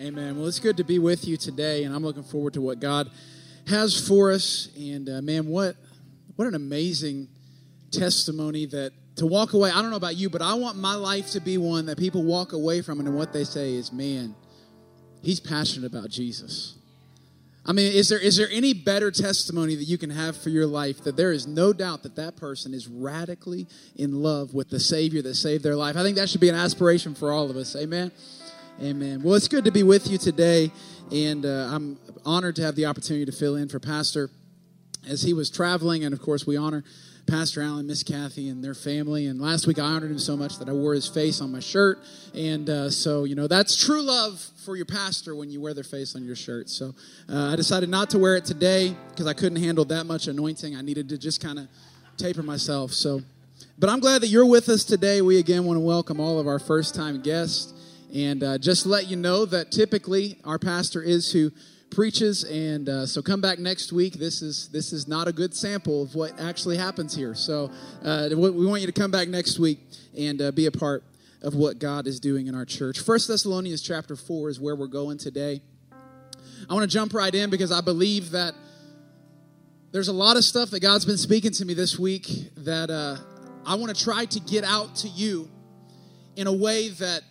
Amen. Well, it's good to be with you today, and I'm looking forward to what God has for us. And uh, man, what what an amazing testimony that to walk away. I don't know about you, but I want my life to be one that people walk away from, and what they say is, "Man, he's passionate about Jesus." I mean, is there is there any better testimony that you can have for your life that there is no doubt that that person is radically in love with the Savior that saved their life? I think that should be an aspiration for all of us. Amen. Amen. Well, it's good to be with you today, and uh, I'm honored to have the opportunity to fill in for Pastor as he was traveling, and of course, we honor Pastor Allen, Miss Kathy, and their family. And last week, I honored him so much that I wore his face on my shirt, and uh, so you know that's true love for your pastor when you wear their face on your shirt. So uh, I decided not to wear it today because I couldn't handle that much anointing. I needed to just kind of taper myself. So. But I'm glad that you're with us today. We again want to welcome all of our first time guests. And uh, just let you know that typically our pastor is who preaches, and uh, so come back next week. This is this is not a good sample of what actually happens here. So uh, we want you to come back next week and uh, be a part of what God is doing in our church. First Thessalonians chapter four is where we're going today. I want to jump right in because I believe that there's a lot of stuff that God's been speaking to me this week that uh, I want to try to get out to you in a way that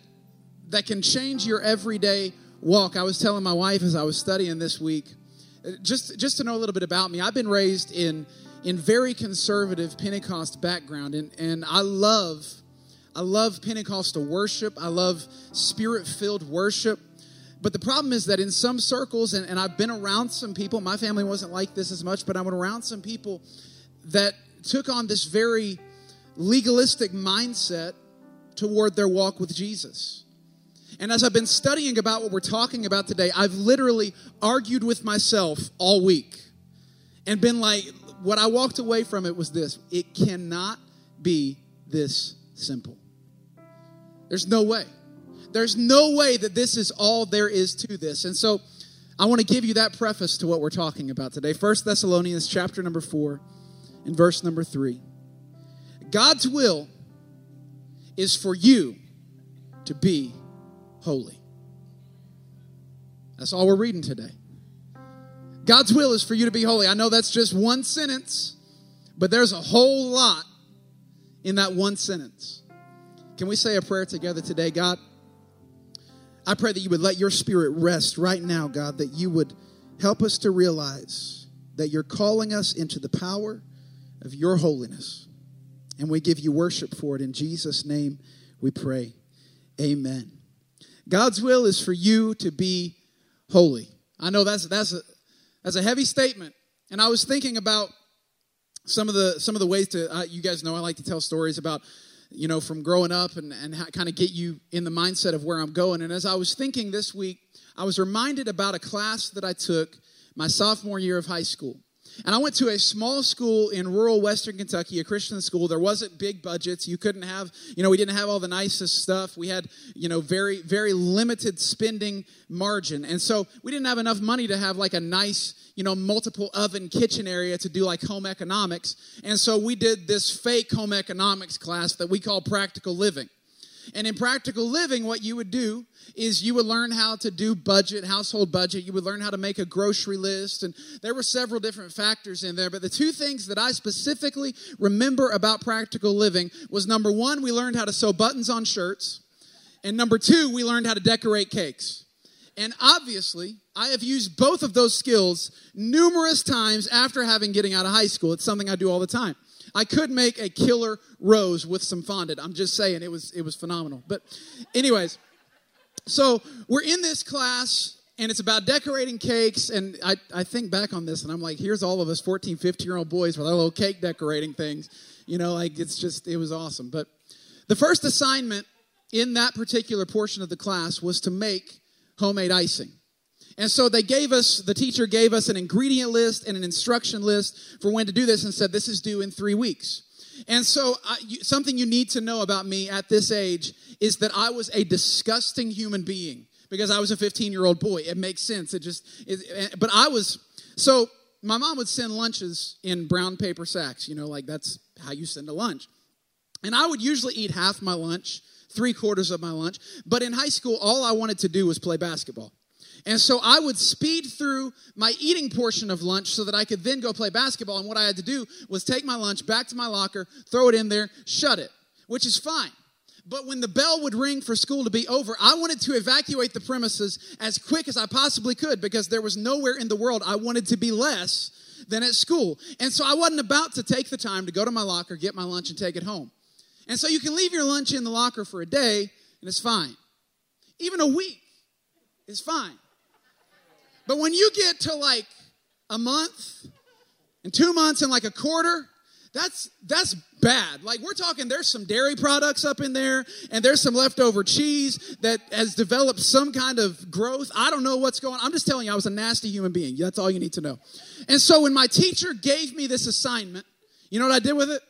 that can change your everyday walk. I was telling my wife as I was studying this week, uh, just just to know a little bit about me. I've been raised in in very conservative Pentecost background, and and I love I love Pentecostal worship. I love spirit filled worship. But the problem is that in some circles, and, and I've been around some people, my family wasn't like this as much, but I went around some people that took on this very legalistic mindset toward their walk with Jesus. And as I've been studying about what we're talking about today, I've literally argued with myself all week and been like, what I walked away from it was this it cannot be this simple. There's no way. There's no way that this is all there is to this. And so I want to give you that preface to what we're talking about today. First Thessalonians chapter number 4 and verse number 3. God's will is for you to be holy. That's all we're reading today. God's will is for you to be holy. I know that's just one sentence, but there's a whole lot in that one sentence. Can we say a prayer together today? God, I pray that you would let your spirit rest right now, God, that you would help us to realize that you're calling us into the power of your holiness. And we give you worship for it. In Jesus' name we pray. Amen. God's will is for you to be holy. I know that's that's a that's a heavy statement, and I was thinking about some of the some of the ways to uh, you guys know I like to tell stories about you know from growing up and and kind of get you in the mindset of where I'm going. And as I was thinking this week, I was reminded about a class that I took my sophomore year of high school. And I went to a small school in rural Western Kentucky, a Christian school. There wasn't big budgets. You couldn't have, you know, we didn't have all the nicest stuff. We had, you know, very, very limited spending margin. And so we didn't have enough money to have like a nice, you know, multiple oven kitchen area to do like home economics. And so we did this fake home economics class that we call practical living. And in practical living, what you would do is you would learn how to do budget, household budget. You would learn how to make a grocery list. And there were several different factors in there. But the two things that I specifically remember about practical living was number one, we learned how to sew buttons on shirts. And number two, we learned how to decorate cakes. And obviously, I have used both of those skills numerous times after having getting out of high school. It's something I do all the time. I could make a killer rose with some fondant. I'm just saying it was it was phenomenal. But anyways, so we're in this class and it's about decorating cakes and I, I think back on this and i'm like here's all of us 14 15 year old boys with our little cake decorating things you know like it's just it was awesome but the first assignment in that particular portion of the class was to make homemade icing and so they gave us, the teacher gave us an ingredient list and an instruction list for when to do this and said, this is due in three weeks. And so, I, something you need to know about me at this age is that I was a disgusting human being because I was a 15 year old boy. It makes sense. It just, it, but I was, so my mom would send lunches in brown paper sacks, you know, like that's how you send a lunch. And I would usually eat half my lunch three quarters of my lunch. But in high school, all I wanted to do was play basketball. And so I would speed through my eating portion of lunch so that I could then go play basketball. And what I had to do was take my lunch back to my locker, throw it in there, shut it, which is fine. But when the bell would ring for school to be over, I wanted to evacuate the premises as quick as I possibly could because there was nowhere in the world I wanted to be less than at school. And so I wasn't about to take the time to go to my locker, get my lunch, and take it home. And so you can leave your lunch in the locker for a day, and it's fine. Even a week is fine. But when you get to like a month and two months and like a quarter, that's that's bad. Like we're talking there's some dairy products up in there and there's some leftover cheese that has developed some kind of growth. I don't know what's going on. I'm just telling you I was a nasty human being. That's all you need to know. And so when my teacher gave me this assignment, you know what I did with it?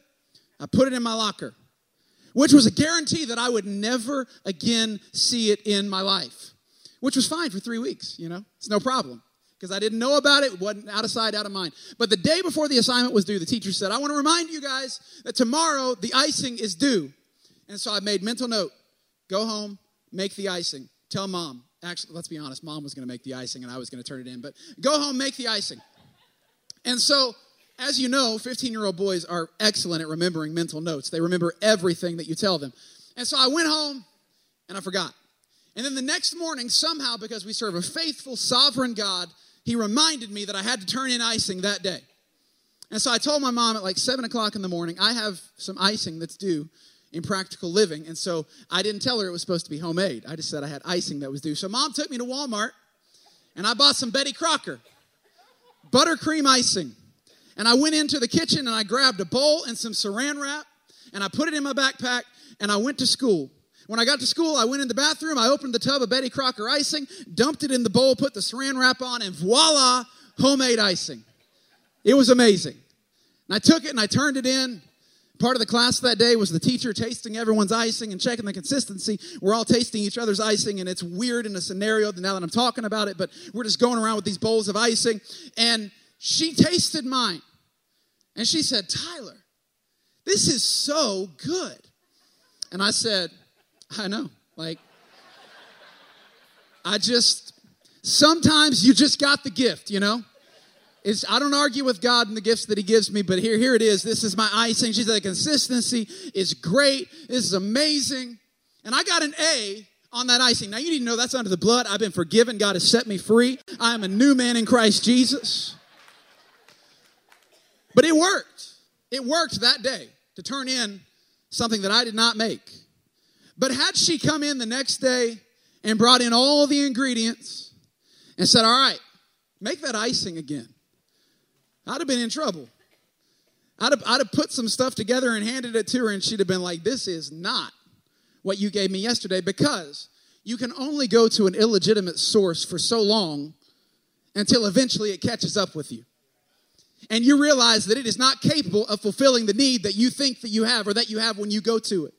I put it in my locker, which was a guarantee that I would never again see it in my life which was fine for three weeks, you know, it's no problem because I didn't know about it, wasn't out of sight, out of mind. But the day before the assignment was due, the teacher said, I want to remind you guys that tomorrow the icing is due. And so I made mental note go home, make the icing, tell mom. Actually, let's be honest, mom was going to make the icing and I was going to turn it in, but go home, make the icing. And so, as you know, 15 year old boys are excellent at remembering mental notes. They remember everything that you tell them. And so I went home and I forgot. And then the next morning, somehow, because we serve a faithful, sovereign God, he reminded me that I had to turn in icing that day. And so I told my mom at like seven o'clock in the morning, I have some icing that's due in practical living. And so I didn't tell her it was supposed to be homemade. I just said I had icing that was due. So mom took me to Walmart and I bought some Betty Crocker buttercream icing. And I went into the kitchen and I grabbed a bowl and some saran wrap and I put it in my backpack and I went to school. When I got to school, I went in the bathroom, I opened the tub of Betty Crocker icing, dumped it in the bowl, put the saran wrap on, and voila, homemade icing. It was amazing. And I took it and I turned it in. Part of the class that day was the teacher tasting everyone's icing and checking the consistency. We're all tasting each other's icing, and it's weird in a scenario now that I'm talking about it, but we're just going around with these bowls of icing. And she tasted mine. And she said, Tyler, this is so good. And I said, I know. Like, I just, sometimes you just got the gift, you know? It's, I don't argue with God and the gifts that He gives me, but here, here it is. This is my icing. She said, the consistency is great. This is amazing. And I got an A on that icing. Now, you need to know that's under the blood. I've been forgiven. God has set me free. I am a new man in Christ Jesus. But it worked. It worked that day to turn in something that I did not make. But had she come in the next day and brought in all the ingredients and said, All right, make that icing again, I'd have been in trouble. I'd have, I'd have put some stuff together and handed it to her, and she'd have been like, This is not what you gave me yesterday because you can only go to an illegitimate source for so long until eventually it catches up with you. And you realize that it is not capable of fulfilling the need that you think that you have or that you have when you go to it.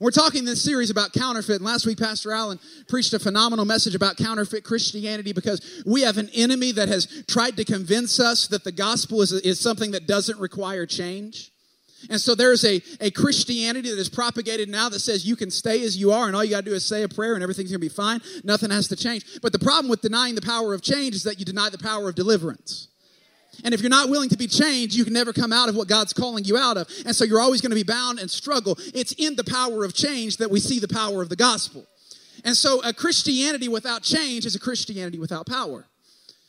We're talking this series about counterfeit. And last week, Pastor Allen preached a phenomenal message about counterfeit Christianity because we have an enemy that has tried to convince us that the gospel is, is something that doesn't require change. And so there's a, a Christianity that is propagated now that says you can stay as you are and all you got to do is say a prayer and everything's going to be fine. Nothing has to change. But the problem with denying the power of change is that you deny the power of deliverance. And if you're not willing to be changed, you can never come out of what God's calling you out of. And so you're always going to be bound and struggle. It's in the power of change that we see the power of the gospel. And so a Christianity without change is a Christianity without power.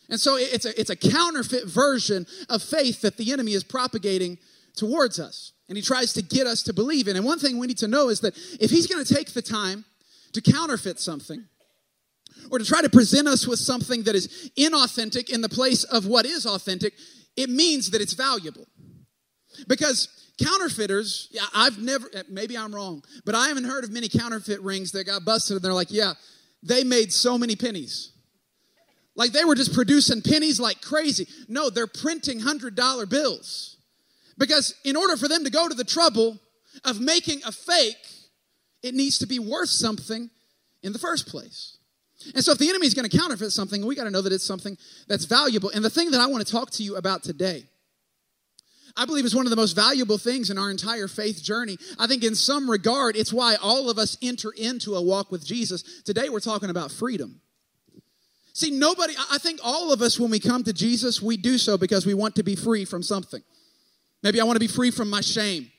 And so it's a, it's a counterfeit version of faith that the enemy is propagating towards us. And he tries to get us to believe in. And one thing we need to know is that if he's going to take the time to counterfeit something, or to try to present us with something that is inauthentic in the place of what is authentic, it means that it's valuable. Because counterfeiters, yeah, I've never, eh, maybe I'm wrong, but I haven't heard of many counterfeit rings that got busted and they're like, yeah, they made so many pennies. Like they were just producing pennies like crazy. No, they're printing $100 bills. Because in order for them to go to the trouble of making a fake, it needs to be worth something in the first place. And so, if the enemy is going to counterfeit something, we got to know that it's something that's valuable. And the thing that I want to talk to you about today, I believe is one of the most valuable things in our entire faith journey. I think in some regard, it's why all of us enter into a walk with Jesus. Today, we're talking about freedom. See, nobody, I think all of us, when we come to Jesus, we do so because we want to be free from something. Maybe I want to be free from my shame.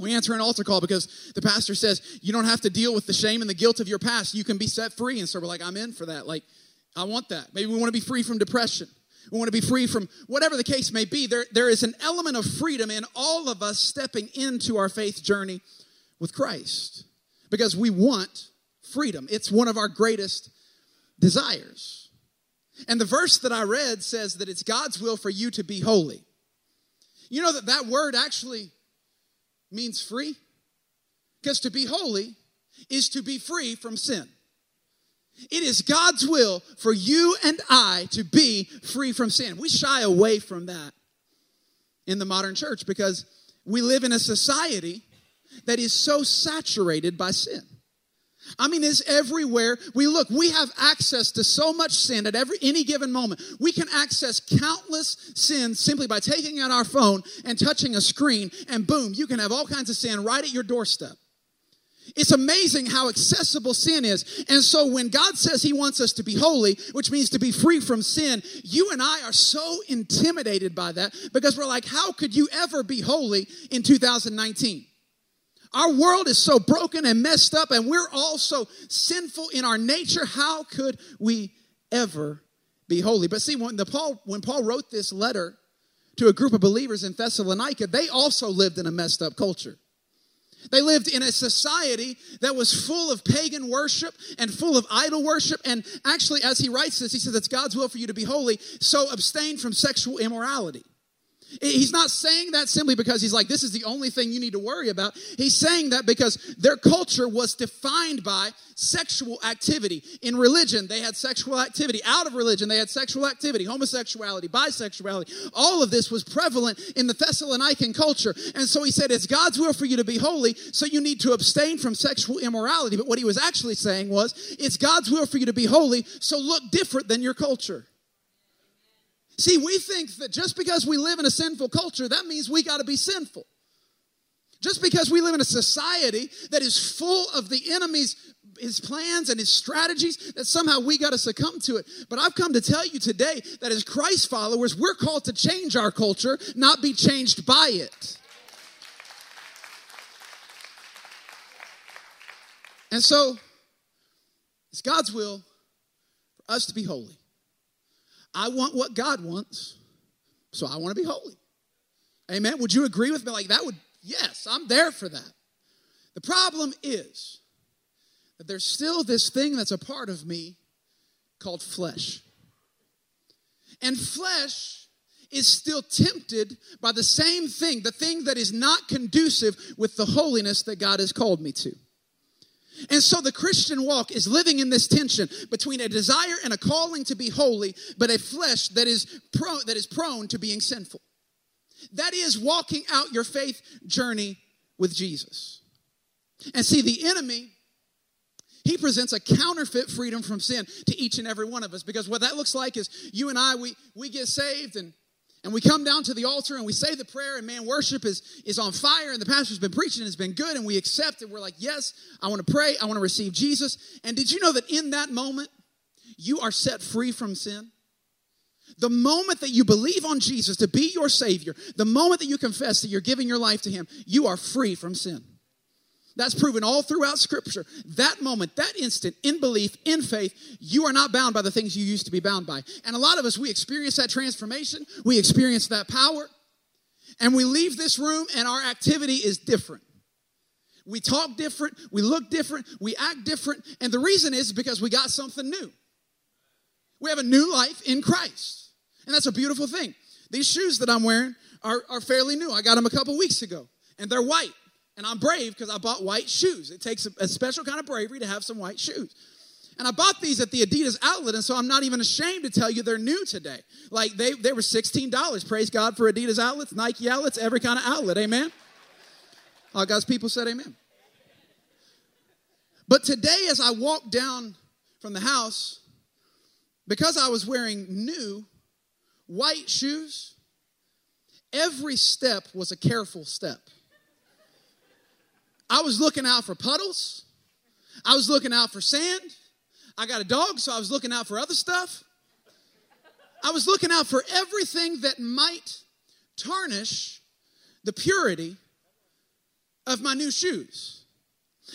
We answer an altar call because the pastor says you don't have to deal with the shame and the guilt of your past. You can be set free. And so we're like, I'm in for that. Like, I want that. Maybe we want to be free from depression. We want to be free from whatever the case may be. There, there is an element of freedom in all of us stepping into our faith journey with Christ because we want freedom. It's one of our greatest desires. And the verse that I read says that it's God's will for you to be holy. You know that that word actually means free? Because to be holy is to be free from sin. It is God's will for you and I to be free from sin. We shy away from that in the modern church because we live in a society that is so saturated by sin. I mean, it's everywhere we look. We have access to so much sin at every any given moment. We can access countless sins simply by taking out our phone and touching a screen, and boom, you can have all kinds of sin right at your doorstep. It's amazing how accessible sin is. And so when God says he wants us to be holy, which means to be free from sin, you and I are so intimidated by that because we're like, how could you ever be holy in 2019? Our world is so broken and messed up, and we're all so sinful in our nature. How could we ever be holy? But see, when, the Paul, when Paul wrote this letter to a group of believers in Thessalonica, they also lived in a messed up culture. They lived in a society that was full of pagan worship and full of idol worship. And actually, as he writes this, he says it's God's will for you to be holy, so abstain from sexual immorality. He's not saying that simply because he's like, this is the only thing you need to worry about. He's saying that because their culture was defined by sexual activity. In religion, they had sexual activity. Out of religion, they had sexual activity, homosexuality, bisexuality. All of this was prevalent in the Thessalonican culture. And so he said, it's God's will for you to be holy, so you need to abstain from sexual immorality. But what he was actually saying was, it's God's will for you to be holy, so look different than your culture. See, we think that just because we live in a sinful culture, that means we got to be sinful. Just because we live in a society that is full of the enemy's his plans and his strategies that somehow we got to succumb to it. But I've come to tell you today that as Christ followers, we're called to change our culture, not be changed by it. And so, it's God's will for us to be holy. I want what God wants, so I want to be holy. Amen. Would you agree with me? Like that would, yes, I'm there for that. The problem is that there's still this thing that's a part of me called flesh. And flesh is still tempted by the same thing, the thing that is not conducive with the holiness that God has called me to. And so the Christian walk is living in this tension between a desire and a calling to be holy, but a flesh that is, pro- that is prone to being sinful. That is walking out your faith journey with Jesus. And see, the enemy, he presents a counterfeit freedom from sin to each and every one of us because what that looks like is you and I, we, we get saved and and we come down to the altar and we say the prayer, and man, worship is, is on fire, and the pastor's been preaching, and it's been good, and we accept it. We're like, yes, I want to pray, I want to receive Jesus. And did you know that in that moment, you are set free from sin? The moment that you believe on Jesus to be your Savior, the moment that you confess that you're giving your life to Him, you are free from sin. That's proven all throughout Scripture. That moment, that instant, in belief, in faith, you are not bound by the things you used to be bound by. And a lot of us, we experience that transformation, we experience that power, and we leave this room and our activity is different. We talk different, we look different, we act different, and the reason is because we got something new. We have a new life in Christ. And that's a beautiful thing. These shoes that I'm wearing are, are fairly new. I got them a couple weeks ago, and they're white. And I'm brave because I bought white shoes. It takes a, special kind of bravery to have some white shoes. And I bought these at the Adidas outlet, and so I'm not even ashamed to tell you they're new today. Like they, they were $16. Praise God for Adidas outlets, Nike outlets, every kind of outlet. Amen. All God's people said amen. But today, as I walked down from the house, because I was wearing new white shoes, every step was a careful step. I was looking out for puddles. I was looking out for sand. I got a dog, so I was looking out for other stuff. I was looking out for everything that might tarnish the purity of my new shoes.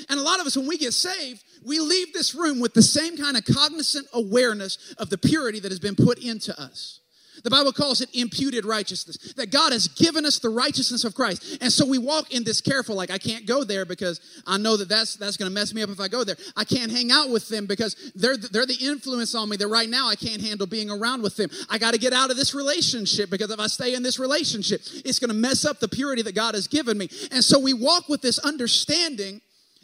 And a lot of us, when we get saved, we leave this room with the same kind of cognizant awareness of the purity that has been put into us. The Bible calls it imputed righteousness, that God has given us the righteousness of Christ. And so we walk in this careful, like, I can't go there because I know that that's, that's going to mess me up if I go there. I can't hang out with them because they're, they're the influence on me that right now I can't handle being around with them. I got to get out of this relationship because if I stay in this relationship, it's going to mess up the purity that God has given me. And so we walk with this understanding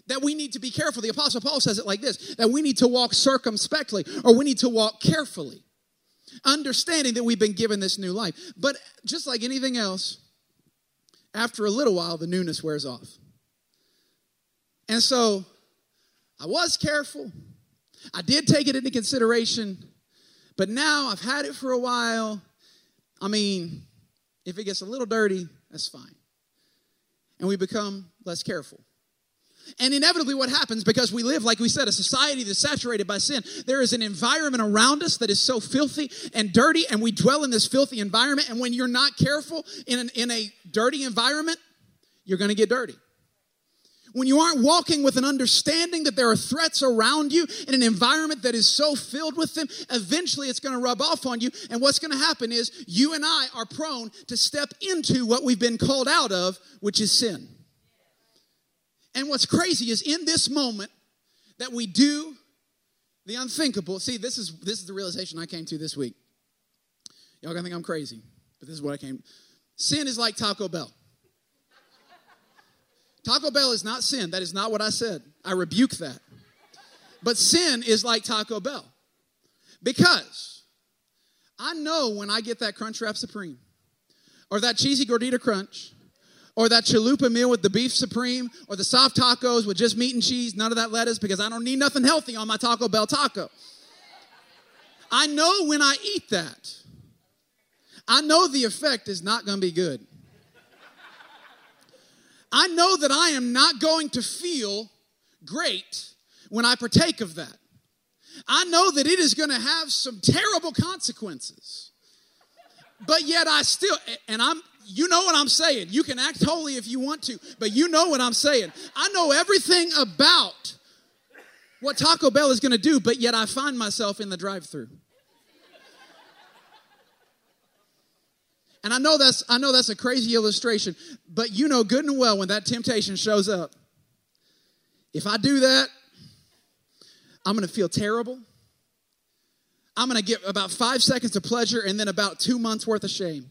that we need to be careful. The Apostle Paul says it like this that we need to walk circumspectly or we need to walk carefully understanding that we've been given this new life. But just like anything else, after a little while, the newness wears off. And so I was careful. I did take it into consideration, but now I've had it for a while. I mean, if it gets a little dirty, that's fine. And we become less careful. And inevitably, what happens because we live, like we said, a society that's saturated by sin, there is an environment around us that is so filthy and dirty, and we dwell in this filthy environment. And when you're not careful in, an, in a dirty environment, you're going to get dirty. When you aren't walking with an understanding that there are threats around you in an environment that is so filled with them, eventually it's going to rub off on you. And what's going to happen is you and I are prone to step into what we've been called out of, which is sin. And what's crazy is in this moment that we do the unthinkable. See, this is this is the realization I came to this week. Y'all gonna think I'm crazy, but this is what I came. Sin is like Taco Bell. Taco Bell is not sin. That is not what I said. I rebuke that. But sin is like Taco Bell. Because I know when I get that Crunchwrap Supreme or that cheesy gordita crunch or that chalupa meal with the beef supreme, or the soft tacos with just meat and cheese, none of that lettuce, because I don't need nothing healthy on my Taco Bell taco. I know when I eat that, I know the effect is not going to be good. I know that I am not going to feel great when I partake of that. I know that it is going to have some terrible consequences. But yet I still, and I'm, you know what I'm saying. You can act holy if you want to, but you know what I'm saying. I know everything about what Taco Bell is going to do, but yet I find myself in the drive through. And I know that's I know that's a crazy illustration, but you know good and well when that temptation shows up. If I do that, I'm going to feel terrible. I'm going to get about 5 seconds of pleasure and then about 2 months worth of shame.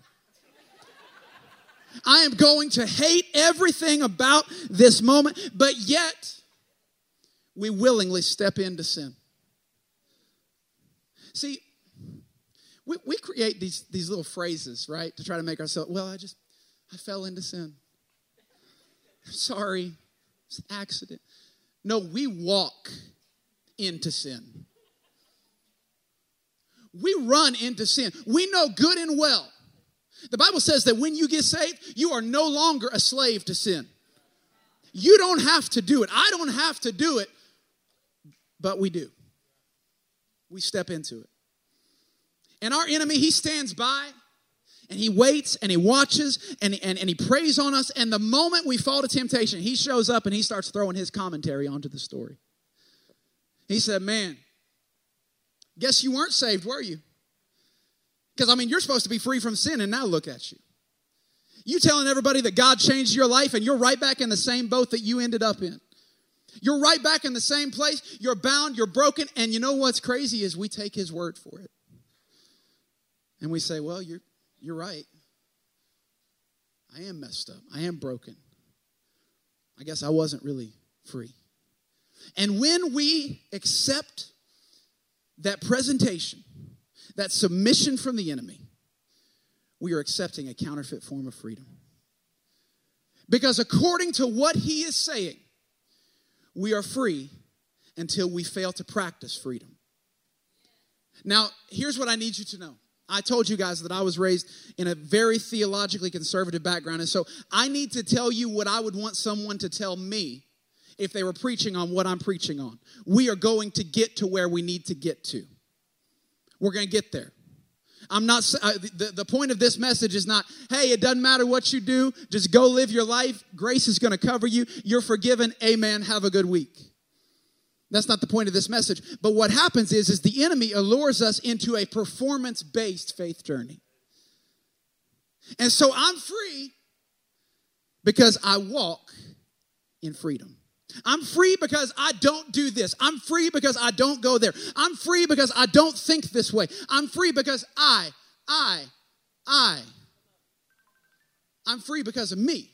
I am going to hate everything about this moment, but yet we willingly step into sin. See, we, we create these, these little phrases, right, to try to make ourselves, well, I just, I fell into sin. I'm sorry, it's an accident. No, we walk into sin. We run into sin. We know good and well the Bible says that when you get saved, you are no longer a slave to sin. You don't have to do it. I don't have to do it, but we do. We step into it. And our enemy, he stands by and he waits and he watches and, and, and he preys on us. And the moment we fall to temptation, he shows up and he starts throwing his commentary onto the story. He said, Man, guess you weren't saved, were you? Because, I mean, you're supposed to be free from sin, and now look at you. You telling everybody that God changed your life, and you're right back in the same boat that you ended up in. You're right back in the same place. You're bound, you're broken, and you know what's crazy is we take his word for it. And we say, Well, you're, you're right. I am messed up. I am broken. I guess I wasn't really free. And when we accept that presentation, that submission from the enemy, we are accepting a counterfeit form of freedom. Because according to what he is saying, we are free until we fail to practice freedom. Now, here's what I need you to know I told you guys that I was raised in a very theologically conservative background. And so I need to tell you what I would want someone to tell me if they were preaching on what I'm preaching on. We are going to get to where we need to get to. We're going to get there. I'm not, uh, the, the point of this message is not, hey, it doesn't matter what you do, just go live your life. Grace is going to cover you. You're forgiven. Amen. Have a good week. That's not the point of this message. But what happens is, is the enemy allures us into a performance-based faith journey. And so I'm free because I walk in freedom. I'm free because I don't do this. I'm free because I don't go there. I'm free because I don't think this way. I'm free because I, I, I. I'm free because of me,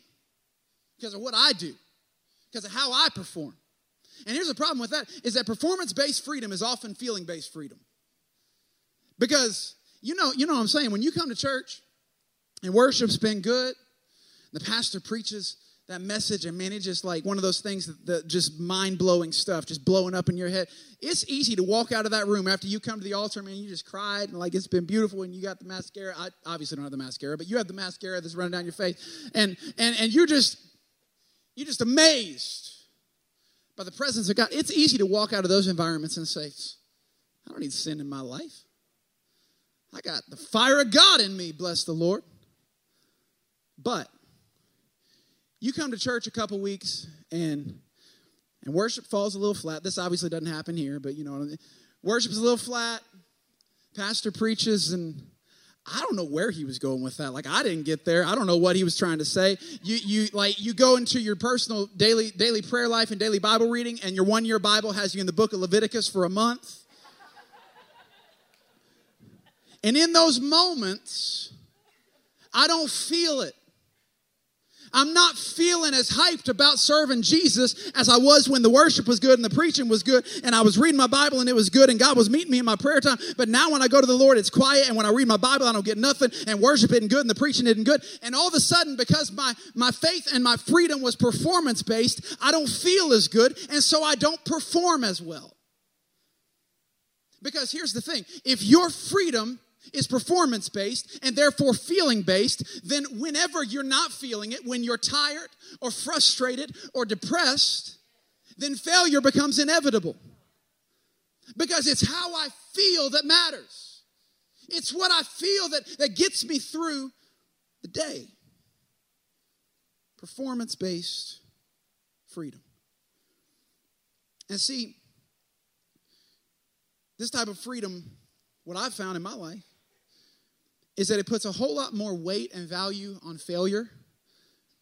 because of what I do, because of how I perform. And here's the problem with that is that performance based freedom is often feeling based freedom. Because you know, you know what I'm saying, when you come to church and worship's been good, the pastor preaches that message and man it's just like one of those things that, that just mind-blowing stuff just blowing up in your head. It's easy to walk out of that room after you come to the altar man you just cried and like it's been beautiful and you got the mascara. I obviously don't have the mascara but you have the mascara that's running down your face and and and you're just you're just amazed by the presence of god. It's easy to walk out of those environments and say i don't need sin in my life. I got the fire of god in me bless the lord. But you come to church a couple weeks and and worship falls a little flat. This obviously doesn't happen here, but you know, worship is a little flat. Pastor preaches and I don't know where he was going with that. Like I didn't get there. I don't know what he was trying to say. You you like you go into your personal daily daily prayer life and daily Bible reading and your one year Bible has you in the book of Leviticus for a month. and in those moments I don't feel it. I'm not feeling as hyped about serving Jesus as I was when the worship was good and the preaching was good and I was reading my Bible and it was good and God was meeting me in my prayer time. But now when I go to the Lord, it's quiet and when I read my Bible, I don't get nothing and worship isn't good and the preaching isn't good. And all of a sudden, because my, my faith and my freedom was performance based, I don't feel as good and so I don't perform as well. Because here's the thing if your freedom is performance based and therefore feeling based, then whenever you're not feeling it, when you're tired or frustrated or depressed, then failure becomes inevitable. Because it's how I feel that matters. It's what I feel that, that gets me through the day. Performance based freedom. And see, this type of freedom, what I've found in my life, is that it puts a whole lot more weight and value on failure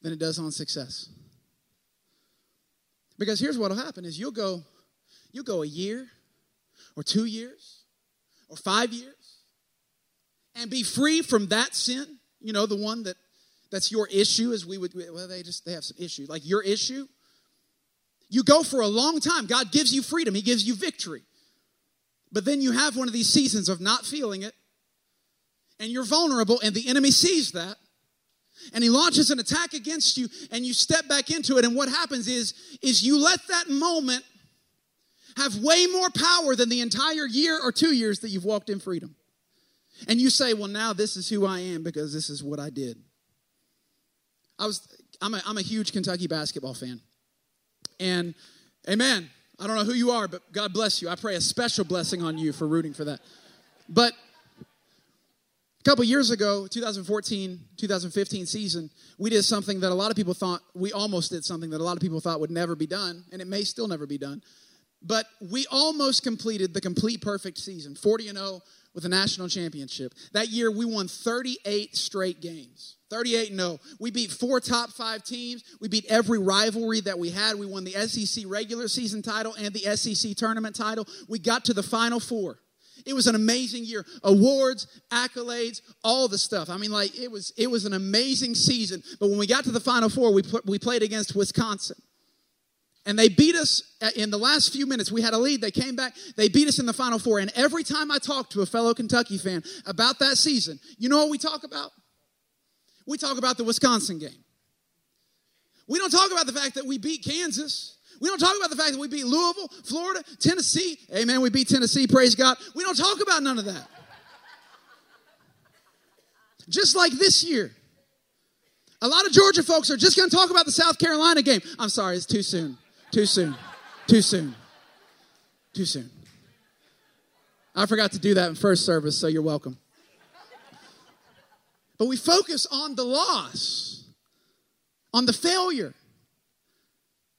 than it does on success. Because here's what'll happen is you'll go you'll go a year or 2 years or 5 years and be free from that sin, you know, the one that that's your issue as we would well they just they have some issue like your issue. You go for a long time. God gives you freedom. He gives you victory. But then you have one of these seasons of not feeling it and you're vulnerable, and the enemy sees that. And he launches an attack against you, and you step back into it. And what happens is, is you let that moment have way more power than the entire year or two years that you've walked in freedom. And you say, well, now this is who I am because this is what I did. I was, I'm a, I'm a huge Kentucky basketball fan. And amen. I don't know who you are, but God bless you. I pray a special blessing on you for rooting for that. But a couple years ago, 2014, 2015 season, we did something that a lot of people thought, we almost did something that a lot of people thought would never be done, and it may still never be done. But we almost completed the complete perfect season, 40 and 0 with a national championship. That year, we won 38 straight games. 38 0. We beat four top five teams. We beat every rivalry that we had. We won the SEC regular season title and the SEC tournament title. We got to the final four. It was an amazing year. Awards, accolades, all the stuff. I mean, like it was it was an amazing season. But when we got to the final four, we we played against Wisconsin. And they beat us uh, in the last few minutes. We had a lead. They came back. They beat us in the final four. And every time I talk to a fellow Kentucky fan about that season, you know what we talk about? We talk about the Wisconsin game. We don't talk about the fact that we beat Kansas. We don't talk about the fact that we beat Louisville, Florida, Tennessee. Amen. We beat Tennessee. Praise God. We don't talk about none of that. Just like this year. A lot of Georgia folks are just going to talk about the South Carolina game. I'm sorry, it's too soon. Too soon. Too soon. Too soon. I forgot to do that in first service, so you're welcome. But we focus on the loss, on the failure,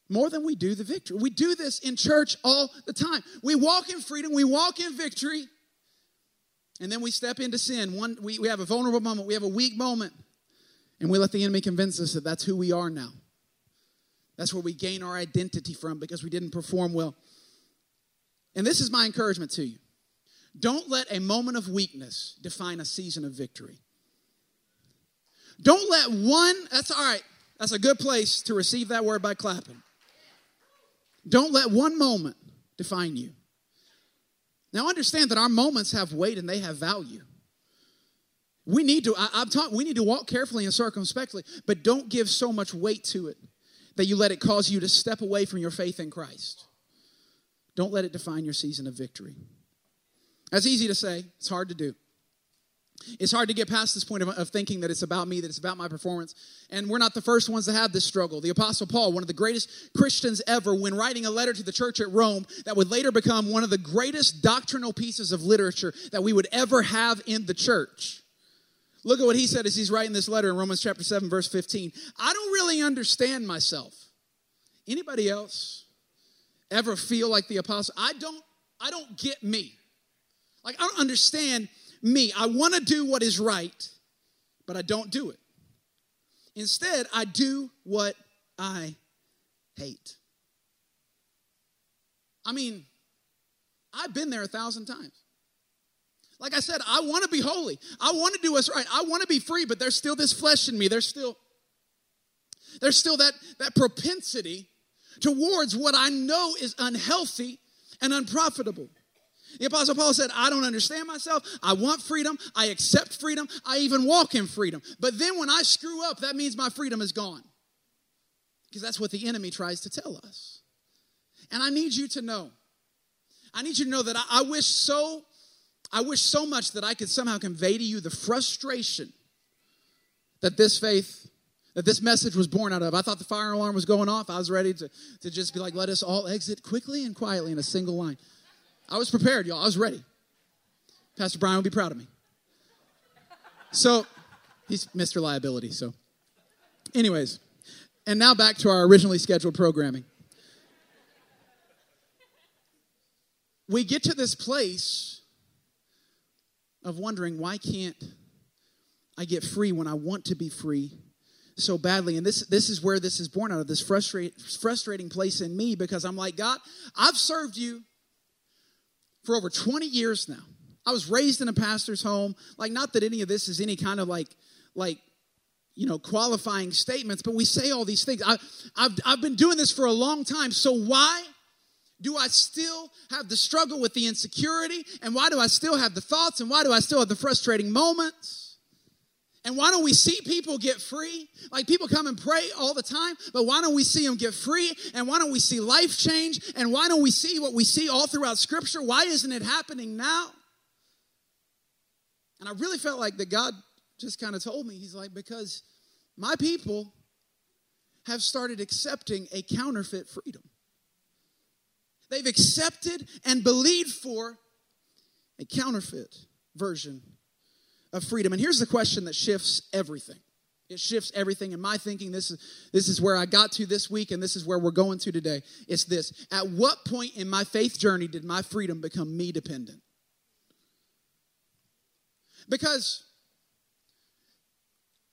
more than we do the victory. We do this in church all the time. We walk in freedom, we walk in victory, and then we step into sin. One, we, we have a vulnerable moment, we have a weak moment, and we let the enemy convince us that that's who we are now. That's where we gain our identity from because we didn't perform well. And this is my encouragement to you. Don't let a moment of weakness define a season of victory. Don't let one, that's all right, that's a good place to receive that word by clapping. Don't let one moment define you. Now understand that our moments have weight and they have value. We need to, I, am talking, we need to walk carefully and circumspectly, but don't give so much weight to it that you let it cause you to step away from your faith in Christ. Don't let it define your season of victory. That's easy to say, it's hard to do. It's hard to get past this point of, of, thinking that it's about me, that it's about my performance. And we're not the first ones to have this struggle. The Apostle Paul, one of the greatest Christians ever, when writing a letter to the church at Rome that would later become one of the greatest doctrinal pieces of literature that we would ever have in the church. Look at what he said as he's writing this letter in Romans chapter 7, verse 15. I don't really understand myself. Anybody else ever feel like the apostle? I don't, I don't get me. Like, I don't understand me. I want to do what is right, but I don't do it. Instead, I do what I hate. I mean, I've been there a thousand times. Like I said, I want to be holy. I want to do what's right. I want to be free, but there's still this flesh in me. There's still there's still that that propensity towards what I know is unhealthy and unprofitable. The Apostle Paul said, I don't understand myself. I want freedom. I accept freedom. I even walk in freedom. But then when I screw up, that means my freedom is gone. Because that's what the enemy tries to tell us. And I need you to know. I need you to know that I, I wish so, I wish so much that I could somehow convey to you the frustration that this faith that this message was born out of. I thought the fire alarm was going off. I was ready to, to just be like, let us all exit quickly and quietly in a single line. I was prepared, y'all. I was ready. Pastor Brian will be proud of me. So, he's Mr. Liability. So, anyways, and now back to our originally scheduled programming. We get to this place of wondering why can't I get free when I want to be free so badly. And this, this is where this is born out of this frustrate, frustrating place in me because I'm like, God, I've served you for over 20 years now. I was raised in a pastor's home. Like, not that any of this is any kind of like, like, you know, qualifying statements, but we say all these things. I, I've, I've been doing this for a long time. So why do I still have the struggle with the insecurity? And why do I still have the thoughts? And why do I still have the frustrating moments? And why don't we see people get free? Like people come and pray all the time, but why don't we see them get free? And why don't we see life change? And why don't we see what we see all throughout Scripture? Why isn't it happening now? And I really felt like that God just kind of told me, He's like, because my people have started accepting a counterfeit freedom. They've accepted and believed for a counterfeit version of freedom. And here's the question that shifts everything. It shifts everything in my thinking. This is, this is where I got to this week, and this is where we're going to today. It's this At what point in my faith journey did my freedom become me dependent? Because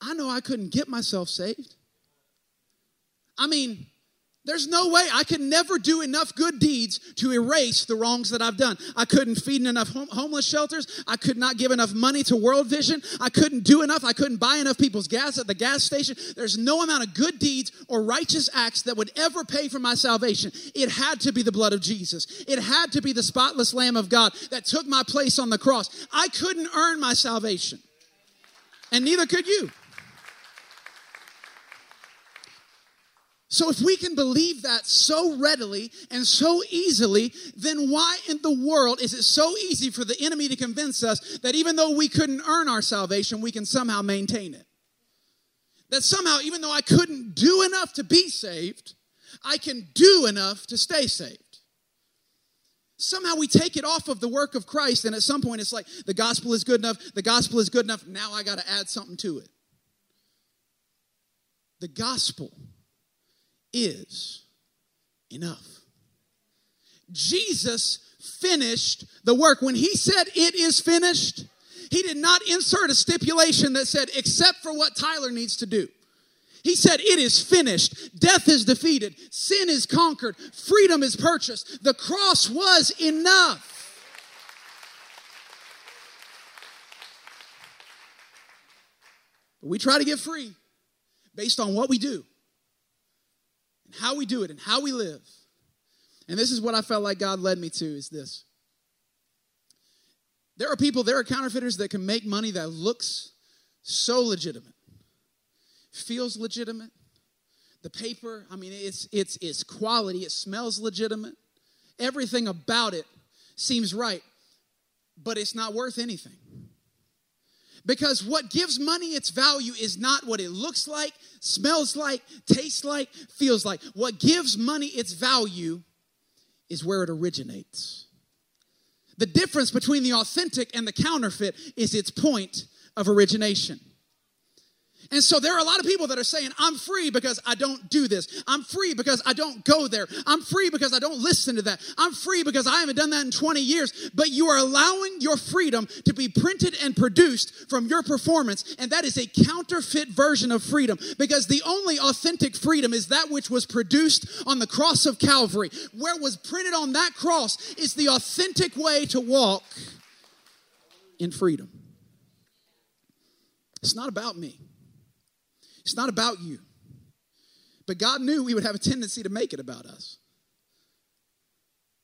I know I couldn't get myself saved. I mean, there's no way I could never do enough good deeds to erase the wrongs that I've done. I couldn't feed enough hom- homeless shelters. I could not give enough money to World Vision. I couldn't do enough. I couldn't buy enough people's gas at the gas station. There's no amount of good deeds or righteous acts that would ever pay for my salvation. It had to be the blood of Jesus. It had to be the spotless Lamb of God that took my place on the cross. I couldn't earn my salvation, and neither could you. So, if we can believe that so readily and so easily, then why in the world is it so easy for the enemy to convince us that even though we couldn't earn our salvation, we can somehow maintain it? That somehow, even though I couldn't do enough to be saved, I can do enough to stay saved. Somehow we take it off of the work of Christ, and at some point it's like the gospel is good enough, the gospel is good enough, now I got to add something to it. The gospel is enough. Jesus finished the work. When he said it is finished, he did not insert a stipulation that said, except for what Tyler needs to do. He said, It is finished. Death is defeated. Sin is conquered. Freedom is purchased. The cross was enough. But we try to get free based on what we do how we do it and how we live. And this is what I felt like God led me to is this. There are people, there are counterfeiters that can make money that looks so legitimate, feels legitimate. The paper, I mean, it's it's it's quality, it smells legitimate. Everything about it seems right, but it's not worth anything. Because what gives money its value is not what it looks like, smells like, tastes like, feels like. What gives money its value is where it originates. The difference between the authentic and the counterfeit is its point of origination. And so there are a lot of people that are saying, I'm free because I don't do this. I'm free because I don't go there. I'm free because I don't listen to that. I'm free because I haven't done that in 20 years. But you are allowing your freedom to be printed and produced from your performance. And that is a counterfeit version of freedom because the only authentic freedom is that which was produced on the cross of Calvary. Where was printed on that cross is the authentic way to walk in freedom. It's not about me. It's not about you. But God knew we would have a tendency to make it about us.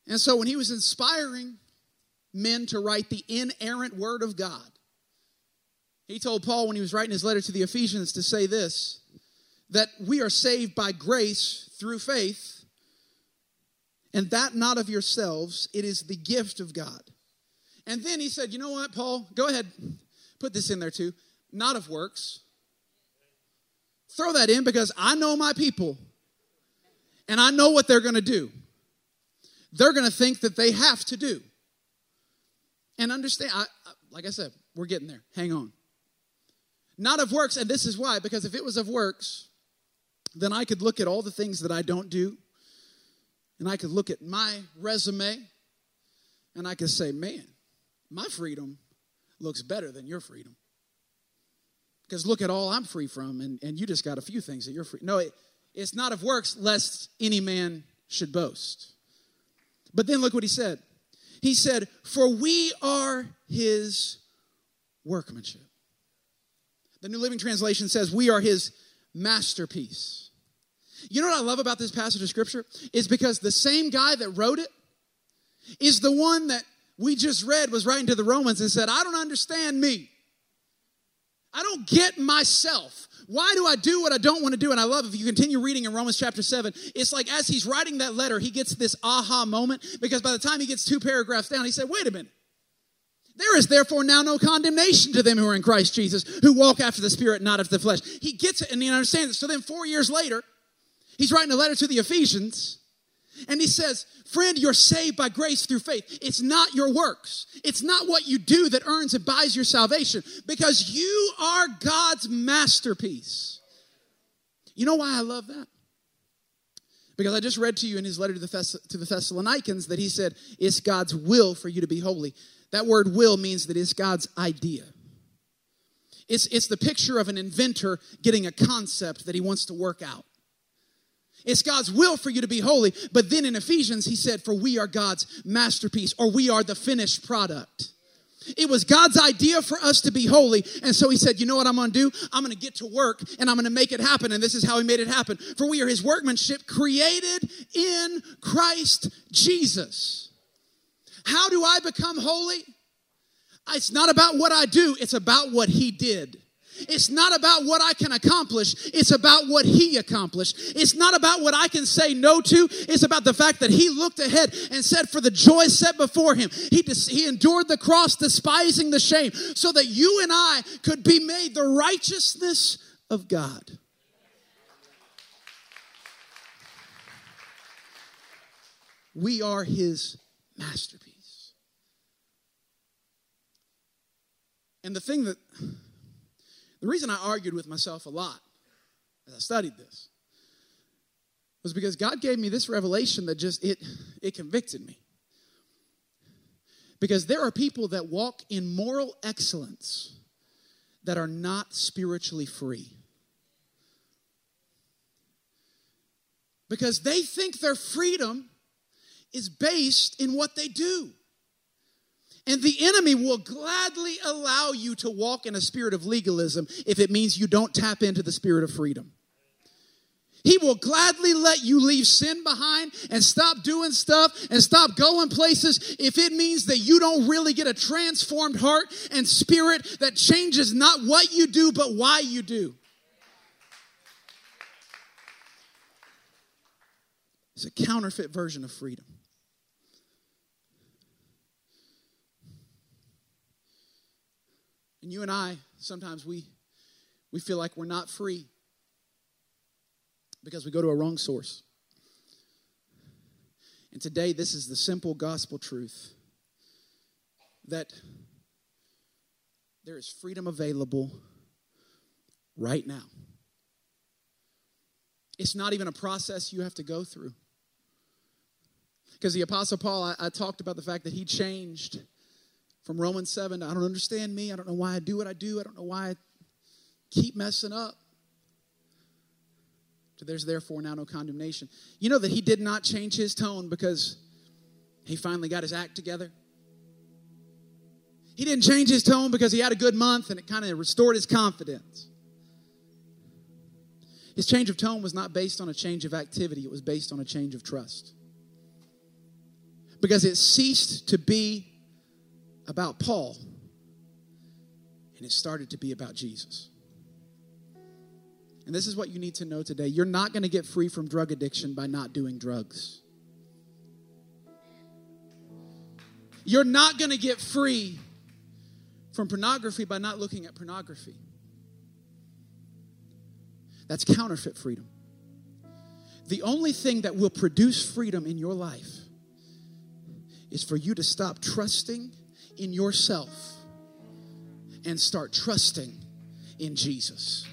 And so when he was inspiring men to write the inerrant word of God, he told Paul when he was writing his letter to the Ephesians to say this that we are saved by grace through faith, and that not of yourselves, it is the gift of God. And then he said, You know what, Paul? Go ahead, put this in there too. Not of works, Throw that in because I know my people and I know what they're going to do. They're going to think that they have to do. And understand, I, like I said, we're getting there. Hang on. Not of works, and this is why, because if it was of works, then I could look at all the things that I don't do, and I could look at my resume, and I could say, man, my freedom looks better than your freedom. Because look at all I'm free from, and, and you just got a few things that you're free. No, it, it's not of works, lest any man should boast. But then look what he said. He said, For we are his workmanship. The New Living Translation says, We are his masterpiece. You know what I love about this passage of scripture? Is because the same guy that wrote it is the one that we just read was writing to the Romans and said, I don't understand me. I don't get myself. Why do I do what I don't want to do? And I love if you continue reading in Romans chapter 7, it's like as he's writing that letter, he gets this aha moment because by the time he gets two paragraphs down, he said, Wait a minute. There is therefore now no condemnation to them who are in Christ Jesus, who walk after the Spirit, not after the flesh. He gets it and he understands it. So then, four years later, he's writing a letter to the Ephesians and he says, Friend, you're saved by grace through faith. It's not your works. It's not what you do that earns and buys your salvation because you are God's masterpiece. You know why I love that? Because I just read to you in his letter to the, Thess- to the Thessalonians that he said, It's God's will for you to be holy. That word will means that it's God's idea. It's, it's the picture of an inventor getting a concept that he wants to work out. It's God's will for you to be holy. But then in Ephesians, he said, For we are God's masterpiece, or we are the finished product. It was God's idea for us to be holy. And so he said, You know what I'm going to do? I'm going to get to work and I'm going to make it happen. And this is how he made it happen. For we are his workmanship created in Christ Jesus. How do I become holy? It's not about what I do, it's about what he did. It's not about what I can accomplish. It's about what he accomplished. It's not about what I can say no to. It's about the fact that he looked ahead and said, for the joy set before him, he, he endured the cross, despising the shame, so that you and I could be made the righteousness of God. We are his masterpiece. And the thing that the reason I argued with myself a lot as I studied this was because God gave me this revelation that just it it convicted me. Because there are people that walk in moral excellence that are not spiritually free. Because they think their freedom is based in what they do. And the enemy will gladly allow you to walk in a spirit of legalism if it means you don't tap into the spirit of freedom. He will gladly let you leave sin behind and stop doing stuff and stop going places if it means that you don't really get a transformed heart and spirit that changes not what you do, but why you do. It's a counterfeit version of freedom. And you and I, sometimes we, we feel like we're not free because we go to a wrong source. And today, this is the simple gospel truth that there is freedom available right now. It's not even a process you have to go through. Because the Apostle Paul, I, I talked about the fact that he changed from Romans 7 I don't understand me. I don't know why I do what I do. I don't know why I keep messing up. To there's therefore now no condemnation. You know that he did not change his tone because he finally got his act together. He didn't change his tone because he had a good month and it kind of restored his confidence. His change of tone was not based on a change of activity, it was based on a change of trust. Because it ceased to be about Paul, and it started to be about Jesus. And this is what you need to know today. You're not going to get free from drug addiction by not doing drugs. You're not going to get free from pornography by not looking at pornography. That's counterfeit freedom. The only thing that will produce freedom in your life is for you to stop trusting in yourself and start trusting in Jesus.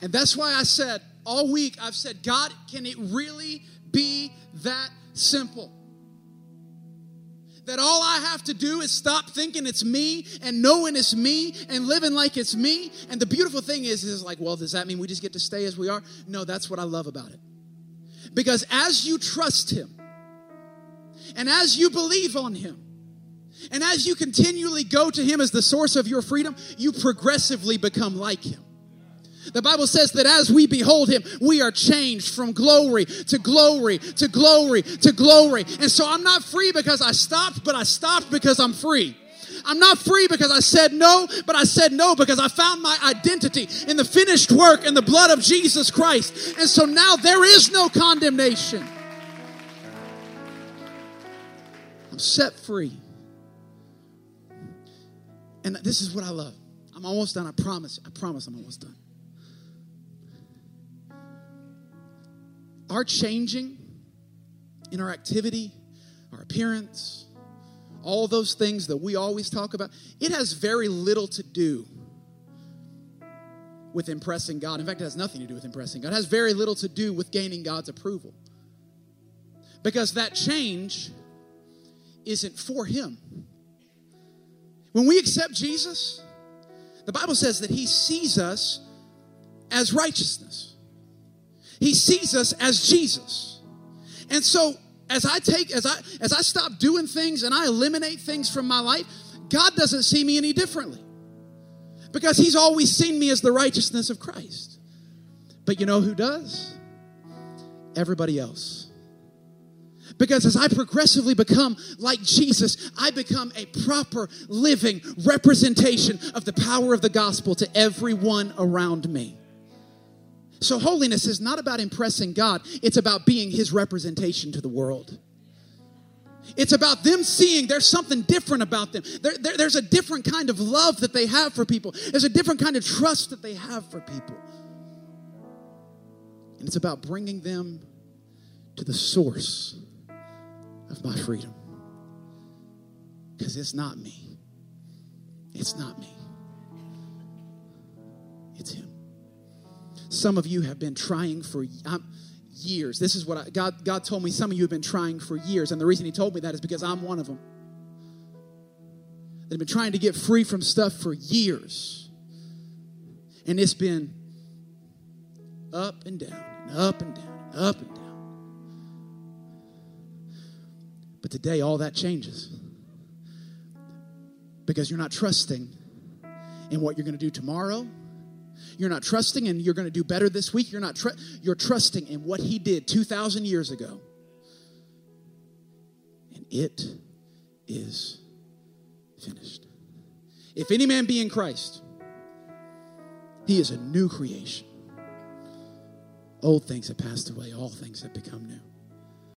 And that's why I said all week, I've said, God, can it really be that simple? That all I have to do is stop thinking it's me and knowing it's me and living like it's me. And the beautiful thing is, is like, well, does that mean we just get to stay as we are? No, that's what I love about it. Because as you trust Him, and as you believe on Him, and as you continually go to Him as the source of your freedom, you progressively become like Him. The Bible says that as we behold him, we are changed from glory to glory to glory to glory. And so I'm not free because I stopped, but I stopped because I'm free. I'm not free because I said no, but I said no because I found my identity in the finished work and the blood of Jesus Christ. And so now there is no condemnation. I'm set free. And this is what I love. I'm almost done. I promise. I promise I'm almost done. Our changing in our activity, our appearance, all those things that we always talk about, it has very little to do with impressing God. In fact, it has nothing to do with impressing God. It has very little to do with gaining God's approval. Because that change isn't for Him. When we accept Jesus, the Bible says that He sees us as righteousness, He sees us as Jesus. And so as I take, as I as I stop doing things and I eliminate things from my life, God doesn't see me any differently. Because He's always seen me as the righteousness of Christ. But you know who does? Everybody else. Because as I progressively become like Jesus, I become a proper living representation of the power of the gospel to everyone around me. So, holiness is not about impressing God, it's about being his representation to the world. It's about them seeing there's something different about them. There, there, there's a different kind of love that they have for people, there's a different kind of trust that they have for people. And it's about bringing them to the source of my freedom. Because it's not me. It's not me. It's Him. Some of you have been trying for um, years. This is what I, God, God told me some of you have been trying for years. And the reason He told me that is because I'm one of them. They've been trying to get free from stuff for years. And it's been up and down, and up and down, and up and down. But today, all that changes because you're not trusting in what you're going to do tomorrow. You're not trusting and you're going to do better this week. You're not tr- you're trusting in what he did 2000 years ago. And it is finished. If any man be in Christ, he is a new creation. Old things have passed away, all things have become new.